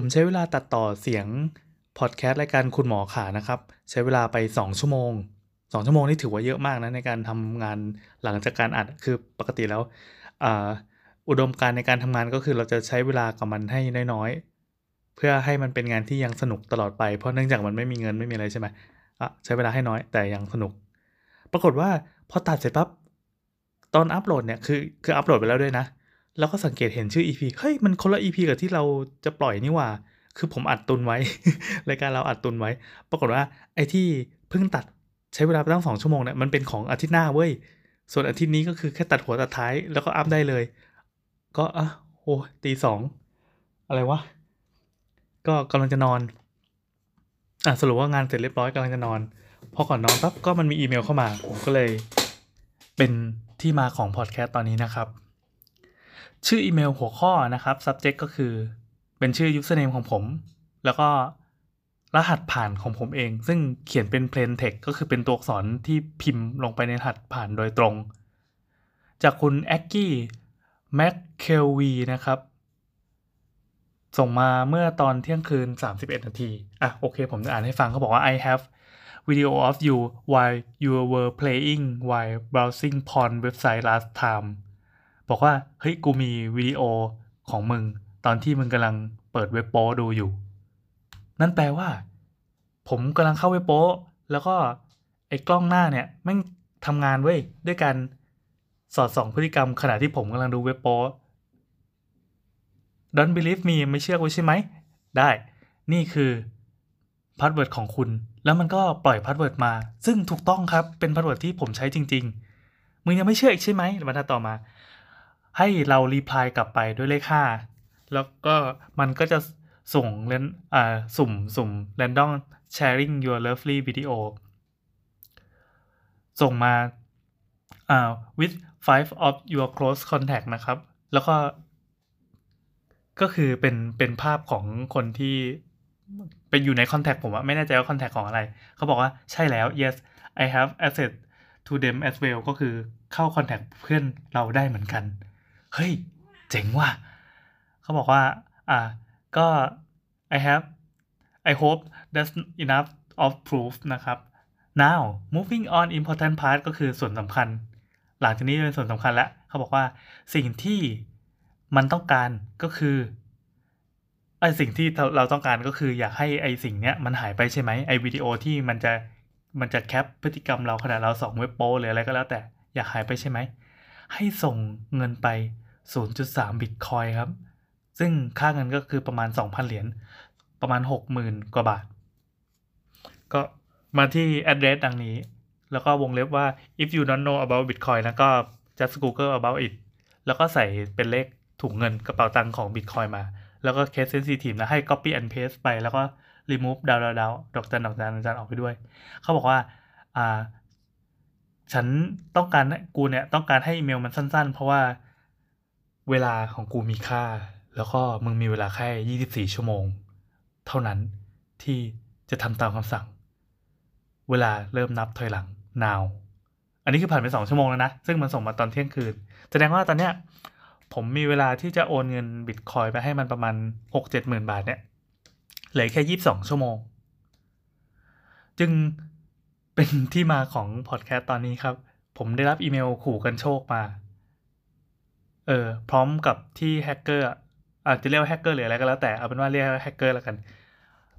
ผมใช้เวลาตัดต่อเสียงพอดแคสต์รายการคุณหมอขานะครับ ใช้เวลาไป 2 ชั่วโมง 2 ชั่วโมงนี่ถือว่าเยอะมากนะในการทำงานหลังจากการอัดคือปกติแล้วอุดมการในการทำงานก็คือเราจะใช้เวลากับมันให้น้อยๆ เพื่อให้มันเป็นงานที่ยังสนุกตลอดไปเพราะเนื่องจากมันไม่มีเงินไม่มีอะไรใช่ไหมอะใช้เวลาให้น้อยแต่ยังสนุก ปรากฏว่าพอตัดเสร็จปั๊บตอนอัปโหลดเนี่ยคือคืออัปโหลดไปแล้วด้วยนะ แล้วก็สังเกตเห็นชื่อ EP เฮ้ยมันคนละ EP กับที่เราจะปล่อยนี่ว่า คือผมอัดตุนไว้ รายการเราอัดตุนไว้ ปรากฏว่าไอ้ที่เพิ่งตัดใช้เวลาไปตั้งสองชั่วโมงเนี่ยมันเป็นของอาทิตย์หน้าเว้ย ส่วนอาทิตย์นี้ก็คือแค่ตัดหัวตัดท้ายแล้วก็อัพได้เลย ก็อะโอ้ตีสองอะไรวะ ก็กำลังจะนอน อะสรุปว่างานเสร็จเรียบร้อยกำลังจะนอน พอก่อนนอนปั๊บก็มันมีอีเมลเข้ามา ผมก็เลยเป็นที่มาของพอดแคสต์ตอนนี้นะครับ ชื่ออีเมลหัวข้อนะครับ subject ก็คือเป็นชื่อ username ของผม แล้วก็รหัสผ่านของผมเอง ซึ่งเขียนเป็น plain text ก็คือเป็นตัวอักษรที่พิมพ์ลงไปในรหัสผ่านโดยตรง จากคุณแอ็กกี้แม็กเคลวีนะครับ ส่งมาเมื่อตอนเที่ยงคืน 31 นาที อะ โอเค ผมจะอ่านให้ฟังเขาบอกว่า I have video of you while you were playing while browsing porn website last time บอกว่าเฮ้ยกูมีวิดีโอของมึง ตอนที่มึงกำลังเปิดเว็บโป้ดูอยู่ นั่นแปลว่า ผมกำลังเข้าเว็บโป้แล้วก็ไอ้กล้องหน้าเนี่ยแม่งทำงานเว้ยด้วยการสอดส่องพฤติกรรมขณะที่ผมกำลังดูเว็บโป้ Don't believe me ไม่เชื่อกูใช่ไหม ได้ นี่คือ password ของคุณ แล้วมันก็ปล่อย password มา ซึ่งถูกต้องครับ เป็น password ที่ผมใช้จริง ๆ มึงยังไม่เชื่ออีกใช่ไหมบรรทัดต่อมา ให้เรารีプライกลับไปด้วยเลขห้าแล้วก็มันก็จะส่งเลนอ่าสุ่มสุ่ม random sharing your lovely video ส่งมาอ่า with five of your close contact นะครับ แล้วก็ ก็คือเป็นเป็นภาพของคนที่เป็นอยู่ในคอนแทคผมอะไม่แน่ใจว่าคอนแทคของอะไร เขาบอกว่าใช่แล้ว yes I have access to them as well ก็คือเข้าคอนแทคเพื่อนเราได้เหมือนกัน เฮ้ย เจ๋งว่ะเขาบอกว่า อ่า ก็ I have I hope that's enough of proof นะครับ now moving on important part ก็คือส่วนสำคัญ หลังจากนี้เป็นส่วนสำคัญแล้วเขาบอกว่าสิ่งที่มันต้องการก็คือไอสิ่งที่เราต้องการก็คืออยากให้ไอสิ่งเนี้ยมันหายไปใช่ไหมไอวิดีโอที่มันจะมันจะแคปพฤติกรรมเราขณะเราส่องเว็บโป้หรืออะไรก็แล้วแต่อยากหายไปใช่ไหม ให้ส่งเงินไป 0.3 บิตคอยครับ ซึ่งค่าเงินก็คือประมาณ 2,000 เหรียญ ประมาณ 60,000 กว่าบาท ก็มาที่ address ดังนี้ แล้วก็วงเล็บว่า if you don't know about bitcoin แล้วก็ just google about it แล้วก็ใส่เป็นเลขถุงเงินกระเป๋าตังค์ของ bitcoin มา แล้วก็ case sensitive นะให้ copy and paste ไปแล้วก็ remove ดาวดาวดาวดอกจันดอกจันดอกจันออกไปด้วย เขาบอกว่า อ่า ฉันต้องการกูเนี่ยต้องการให้อีเมลมันสั้น ๆ เพราะว่าเวลาของกูมีค่า แล้วก็มึงมีเวลาแค่ 24 ชั่วโมง เท่านั้นที่จะทำตามคำสั่ง เวลาเริ่มนับถอยหลัง now อันนี้คือผ่านไป 2 ชั่วโมงแล้วนะ ซึ่งมันส่งมาตอนเที่ยงคืน แสดงว่าตอนเนี้ยผมมีเวลาที่จะโอนเงินบิตคอยไปให้มันประมาณหกเจ็ดหมื่นบาทเนี่ยเหลือแค่ยี่บสองชั่วโมง จึง เป็นที่มาของพอดแคสต์ตอนนี้ครับ ผมได้รับอีเมลขู่กันโชคมา เออ พร้อมกับที่แฮกเกอร์อาจจะเรียกว่าแฮกเกอร์หรืออะไรก็แล้วแต่เอาเป็นว่าเรียกว่าแฮกเกอร์แล้วกัน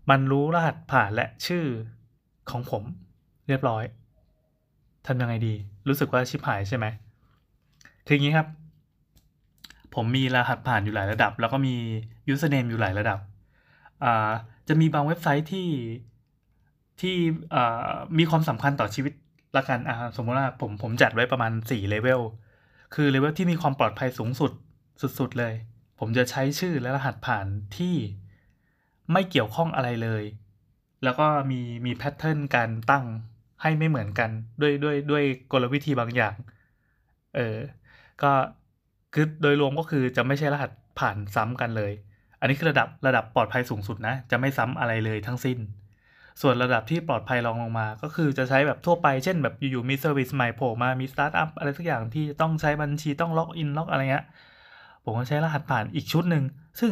มันรู้รหัสผ่านและชื่อของผม เรียบร้อยทำยังไงดี รู้สึกว่าชิบหายใช่ไหมคืออย่างนี้ครับ ผมมีรหัสผ่านอยู่หลายระดับ แล้วก็มี username อยู่หลายระดับ อ่า จะมีบางเว็บไซต์ที่ ที่มีความสำคัญต่อชีวิตละกันอ่าสมมติว่าผมผมจัดไว้ประมาณ4เลเวลคือเลเวลที่มีความปลอดภัยสูงสุดสุดๆเลย ผมจะใช้ชื่อและรหัสผ่านที่ไม่เกี่ยวข้องอะไรเลย แล้วก็มีมีแพทเทิร์นการตั้งให้ไม่เหมือนกันด้วยด้วยด้วยกลวิธีบางอย่าง เออ ก็คือโดยรวมก็คือจะไม่ใช่รหัสผ่านซ้ำกันเลย อันนี้คือระดับระดับปลอดภัยสูงสุดนะ จะไม่ซ้ำอะไรเลยทั้งสิ้น ส่วนระดับที่ปลอดภัยรองลงมา ก็คือจะใช้แบบทั่วไปเช่นแบบอยู่ๆมี service ใหม่โผล่มามีสตาร์ทอัพอะไรสักอย่างที่ต้องใช้บัญชีต้องล็อกอินล็อกอะไรเงี้ยผมก็ใช้รหัสผ่านอีกชุดหนึ่งซึ่ง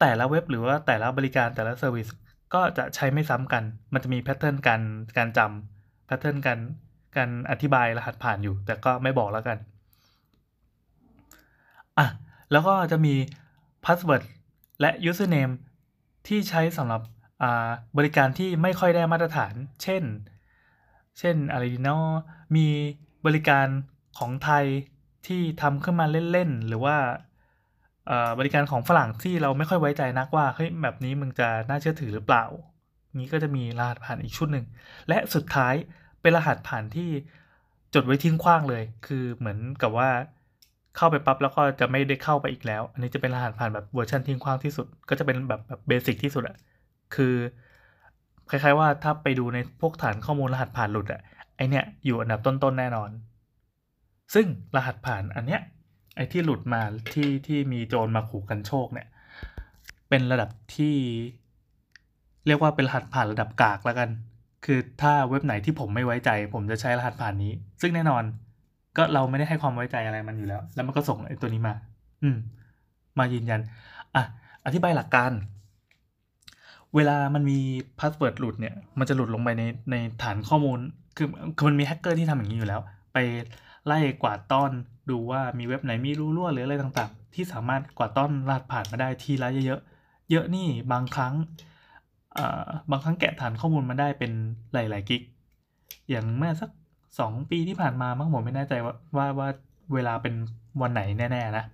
แต่ละเว็บหรือว่าแต่ละบริการแต่ละ service ก็จะใช้ไม่ซ้ำกัน มันจะมี pattern การการจำ pattern การการอธิบายรหัสผ่านอยู่ แต่ก็ไม่บอกแล้วกันอะแล้วก็จะมี Password และ Username ที่ใช้สำหรับ บริการที่ไม่ค่อยได้มาตรฐาน เช่น เช่นอะไรดีเนาะมีบริการของไทยที่ทำขึ้นมาเล่นๆ หรือว่าบริการของฝรั่งที่เราไม่ค่อยไว้ใจนักว่าเฮ้ยแบบนี้มึงจะน่าเชื่อถือหรือเปล่า นี้ก็จะมีรหัสผ่านอีกชุดหนึ่ง และสุดท้ายเป็นรหัสผ่านที่จดไว้ทิ้งขว้างเลย คือเหมือนกับว่าเข้าไปปั๊บแล้วก็จะไม่ได้เข้าไปอีกแล้ว อันนี้จะเป็นรหัสผ่านแบบเวอร์ชันทิ้งขว้างที่สุด ก็จะเป็นแบบแบบเบสิกที่สุดอะ คือคล้ายๆว่าถ้าไปดูในพวกฐานข้อมูลรหัสผ่านหลุดอะไอเนี้ยอยู่อันดับต้นๆแน่นอน ซึ่งรหัสผ่านอันเนี้ยไอที่หลุดมาที่ที่มีโจรมาขู่กันโชคเนี่ย เป็นระดับที่ เรียกว่าเป็นรหัสผ่านระดับกากแล้วกัน คือถ้าเว็บไหนที่ผมไม่ไว้ใจ ผมจะใช้รหัสผ่านนี้ ซึ่งแน่นอน ก็เราไม่ได้ให้ความไว้ใจอะไรมันอยู่แล้ว แล้วมันก็ส่งไอตัวนี้มา อืม มายืนยัน อะ อธิบายหลักการ เวลามันมี password หลุดเนี่ย มันจะหลุดลงไปในในฐานข้อมูล คือคือมันมีแฮกเกอร์ที่ทำอย่างนี้อยู่แล้ว ไปไล่กวาดต้อนดูว่ามีเว็บไหนมีรูรั่วหรืออะไรต่างๆ ที่สามารถกวาดต้อนรหัสผ่านมาได้ทีละเยอะๆ เยอะนี่บางครั้งบางครั้งแกะฐานข้อมูลมาได้เป็นหลายๆกิก อย่างเมื่อสักสองปีที่ผ่านมามั้งผมไม่แน่ใจว่าว่าว่าเวลาเป็นวันไหนแน่ๆนะ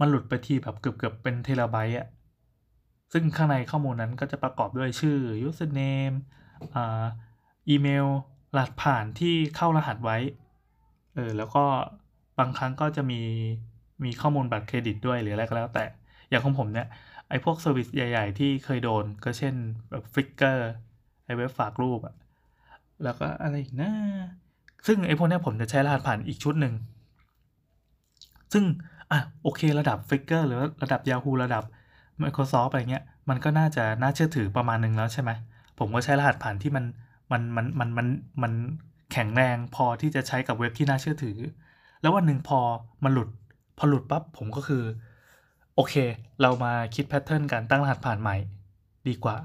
มันหลุดไปทีแบบเกือบๆเป็นเทราไบต์อะ ซึ่งข้างในข้อมูลนั้นก็จะประกอบด้วยชื่อ username อีเมลรหัสผ่านที่เข้ารหัสไว้ เออ แล้วก็บางครั้งก็จะมี มีข้อมูลบัตรเครดิตด้วยหรืออะไรก็แล้วแต่ อย่างของผมเนี่ย ไอ้พวก service ใหญ่ๆ ที่เคยโดนก็เช่นแบบ Flickr ไอ้เว็บฝากรูปอะแล้วก็อะไรอีกนะ ซึ่งไอ้พวกนี้ผมจะใช้รหัสผ่านอีกชุดหนึ่ง ซึ่ง อะ โอเค ระดับ Flickr หรือระดับ Yahoo ระดับ Microsoft อะไรเงี้ยมันก็น่าจะน่าเชื่อถือประมาณหนึ่งแล้วใช่ไหมผมก็ใช้รหัสผ่านที่มันมันมันมันมันมันแข็งแรงพอที่จะใช้กับเว็บที่น่าเชื่อถือ แล้ววันหนึ่งพอมันหลุด พอหลุดปั๊บผมก็คือ โอเค เรามาคิด pattern การตั้งรหัสผ่านใหม่ ดีกว่า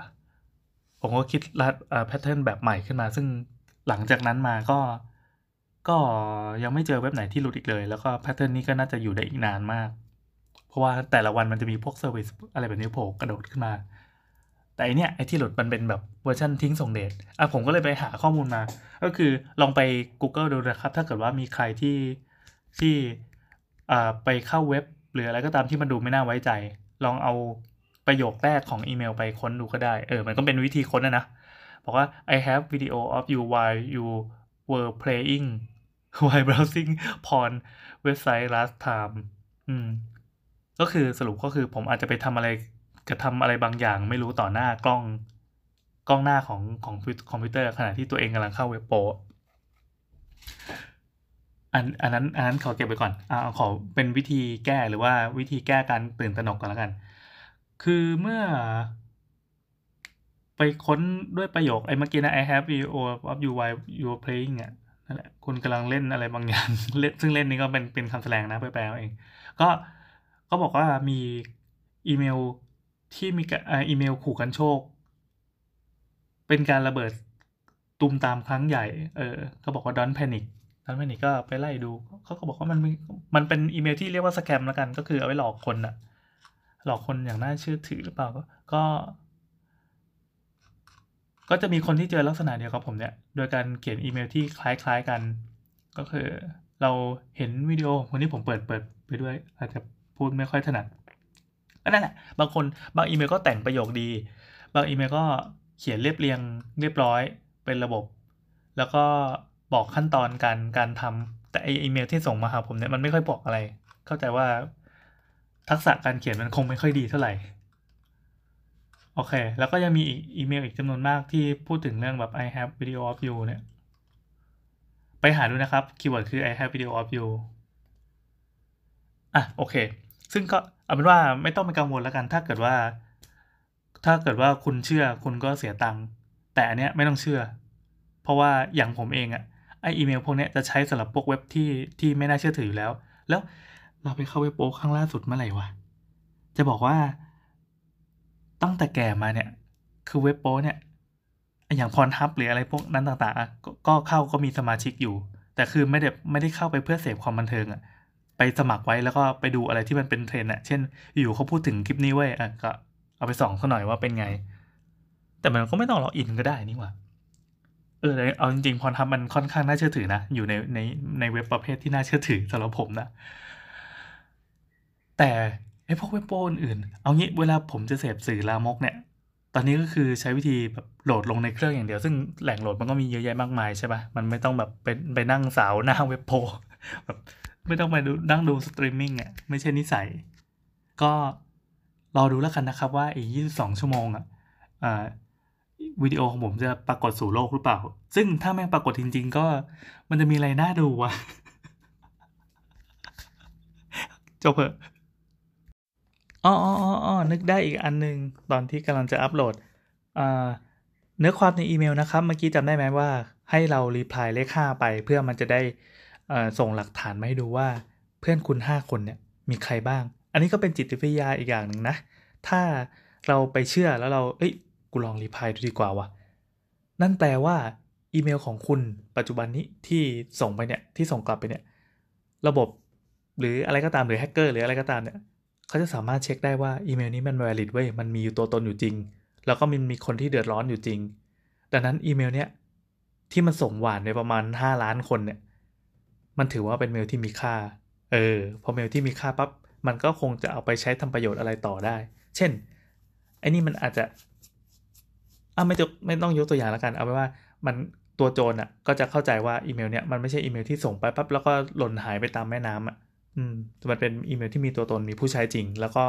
ผมก็คิดรหัส pattern แบบใหม่ขึ้นมา ซึ่งหลังจากนั้นมาก็ ก็ยังไม่เจอเว็บไหนที่หลุดอีกเลย แล้วก็ pattern นี้ก็น่าจะอยู่ได้อีกนานมาก เพราะว่าแต่ละวันมันจะมีพวก service อะไรแบบนี้โผล่กระโดดขึ้นมา แต่อันเนี้ยไอ้ที่หลุดมันเป็นแบบเวอร์ชันทิ้งส่งเดชอะผมก็เลยไปหาข้อมูลมา ก็คือลองไป Google ดูนะครับ ถ้าเกิดว่ามีใครที่ที่อ่าไปเข้าเว็บ หรืออะไรก็ตามที่มันดูไม่น่าไว้ใจ ลองเอาประโยคแรกของอีเมลไปค้นดูก็ได้ เออ มันก็เป็นวิธีค้นนะนะ บอกว่า I have video of you while you were playing while browsing porn website last time อืม ก็คือสรุปก็คือผมอาจจะไปทำอะไรกระทำอะไรบางอย่างไม่รู้ต่อหน้ากล้องกล้องหน้าของของคอมพิวเตอร์ขณะที่ตัวเองกำลังเข้าเว็บโปอันอันนั้นอันนั้นขอเก็บไปก่อนอ่าขอเป็นวิธีแก้หรือว่าวิธีแก้การตื่นตระหนกก่อนแล้วกัน คือเมื่อ ไปค้นด้วยประโยคไอ้เมื่อกี้นะ I have video of you while you are playing อะนั่นแหละคุณกำลังเล่นอะไรบางอย่างเล่นซึ่งเล่นนี้ก็เป็นเป็นคำแสดงนะแปลเองก็ ก็บอกว่ามีอีเมลที่มีอีเมลขู่กันโชค เป็นการระเบิดตุมตามครั้งใหญ่ เออเขาบอกว่า don't panic don't panic ก็ไปไล่ดู เขาก็บอกว่ามันมันเป็นอีเมลที่เรียกว่าสแกมแล้วกัน ก็คือเอาไว้หลอกคนอะหลอกคนอย่างน่าเชื่อถือหรือเปล่า ก็ ก็จะมีคนที่เจอลักษณะเดียวกับผมเนี่ย โดยการเขียนอีเมลที่คล้ายๆกัน ก็คือ เราเห็นวิดีโอวันนี้ผมเปิดเปิดไปด้วยอาจจะ พูดไม่ค่อยถนัดนั่นแหละบางคนบางอีเมลก็แต่งประโยคดี บางอีเมลก็เขียนเรียบเรียงเรียบร้อยเป็นระบบ แล้วก็บอกขั้นตอนการการทำแต่อีเมลที่ส่งมาหาผมเนี่ยมันไม่ค่อยบอกอะไร เข้าใจว่าทักษะการเขียนมันคงไม่ค่อยดีเท่าไหร่โอเค แล้วก็ยังมีอีเมลอีกจำนวนมากที่พูดถึงเรื่องแบบ I have video of you เนี่ย ไปหาดูนะครับ keyword คือ I have video of you อะ โอเค ซึ่งก็เอาเป็นว่าไม่ต้องไปกังวลแล้วกัน ถ้าเกิดว่า ถ้าเกิดว่าคุณเชื่อคุณก็เสียตังค์แต่อันเนี้ยไม่ต้องเชื่อ เพราะว่าอย่างผมเองอะไอ้อีเมลพวกเนี้ยจะใช้สำหรับพวกเว็บที่ที่ไม่น่าเชื่อถืออยู่แล้ว แล้วเราไปเข้าเว็บโป๊ครั้งล่าสุดเมื่อไหร่วะจะบอกว่าตั้งแต่แก่มาเนี่ย คือเว็บโป๊เนี่ย อย่างพรทับหรืออะไรพวกนั้นต่างๆกก็เข้าก็มีสมาชิกอยู่ แต่คือไม่ได้ไม่ได้เข้าไปเพื่อเสพความบันเทิงอะ ไปสมัครไว้แล้วก็ไปดูอะไรที่มันเป็นเทรนด์อะเช่น อยู่เขาพูดถึงคลิปนี้เว้ยอะก็เอาไปส่องเขาหน่อยว่าเป็นไง แต่มันก็ไม่ต้องล็อกอินก็ได้นี่หว่าเออเอาจริงๆพรทับมันค่อนข้างน่าเชื่อถือนะ อยู่ในในในเว็บประเภทที่น่าเชื่อถือสำหรับผมนะ แต่ไอ้พวกเว็บโป้อื่นๆเอางี้เวลาผมจะเสพสื่อลามกเนี่ย ตอนนี้ก็คือใช้วิธีแบบโหลดลงในเครื่องอย่างเดียว ซึ่งแหล่งโหลดมันก็มีเยอะแยะมากมายใช่ปะมันไม่ต้องแบบไปไปนั่งสาวหน้าเว็บโป๊แบบ ไม่ต้องไปดูนั่งดูสตรีมมิ่งอ่ะไม่ใช่นิสัย ก็รอดูแล้วกันนะครับว่าอีก22 ชั่วโมงอ่ะอ่าวิดีโอของผมจะปรากฏสู่โลกหรือเปล่า ซึ่งถ้าแม่งปรากฏจริง ๆ ก็มันจะมีอะไรน่าดูวะ จบเถอะอ๋ออ๋ออ๋อนึกได้อีกอันนึง ตอนที่กำลังจะอัปโหลดอ่าเนื้อความในอีเมลนะครับ เมื่อกี้จำได้ไหมว่าให้เรารีプライเลข5ไป เพื่อมันจะได้ ส่งหลักฐานมาให้ดูว่าเพื่อนคุณ 5 คนเนี่ยมีใครบ้าง อันนี้ก็เป็นจิตวิทยาอีกอย่างหนึ่งนะ ถ้าเราไปเชื่อแล้วเรา เอ้ย กูลองรีพายดูดีกว่าวะนั่นแปลว่าอีเมลของคุณปัจจุบันนี้ที่ส่งไปเนี่ยที่ส่งกลับไปเนี่ย ระบบหรืออะไรก็ตามหรือแฮกเกอร์หรืออะไรก็ตามเนี่ยเขาจะสามารถเช็คได้ว่าอีเมลนี้มัน valid เว้ยมันมีอยู่ตัวตนอยู่จริง แล้วก็มันมีคนที่เดือดร้อนอยู่จริง ดังนั้นอีเมลเนี่ยที่มันส่งหว่านไปประมาณ 5 ล้านคนเนี่ย มันถือว่าเป็นเมลที่มีค่า เออ พอเมลที่มีค่าปั๊บ มันก็คงจะเอาไปใช้ทำประโยชน์อะไรต่อได้ เช่น ไอ้นี่มันอาจจะอะไม่จะไม่ต้องยกตัวอย่างแล้วกัน เอาไว้ว่ามันตัวโจรอะ ก็จะเข้าใจว่าอีเมลเนี้ยมันไม่ใช่อีเมลที่ส่งไปปั๊บแล้วก็หล่นหายไปตามแม่น้ำอะ อืม มันเป็นอีเมลที่มีตัวตนมีผู้ใช้จริง แล้วก็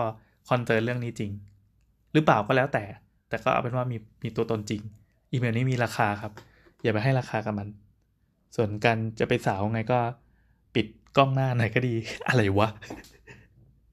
concern เรื่องนี้จริง หรือเปล่าก็แล้วแต่ แต่ก็เอาเป็นว่ามีมีตัวตนจริง อีเมลนี้มีราคาครับ อย่าไปให้ราคากับมัน ส่วนการจะไปสาวไงก็ปิดกล้องหน้าหน่อยก็ดี อะไรวะ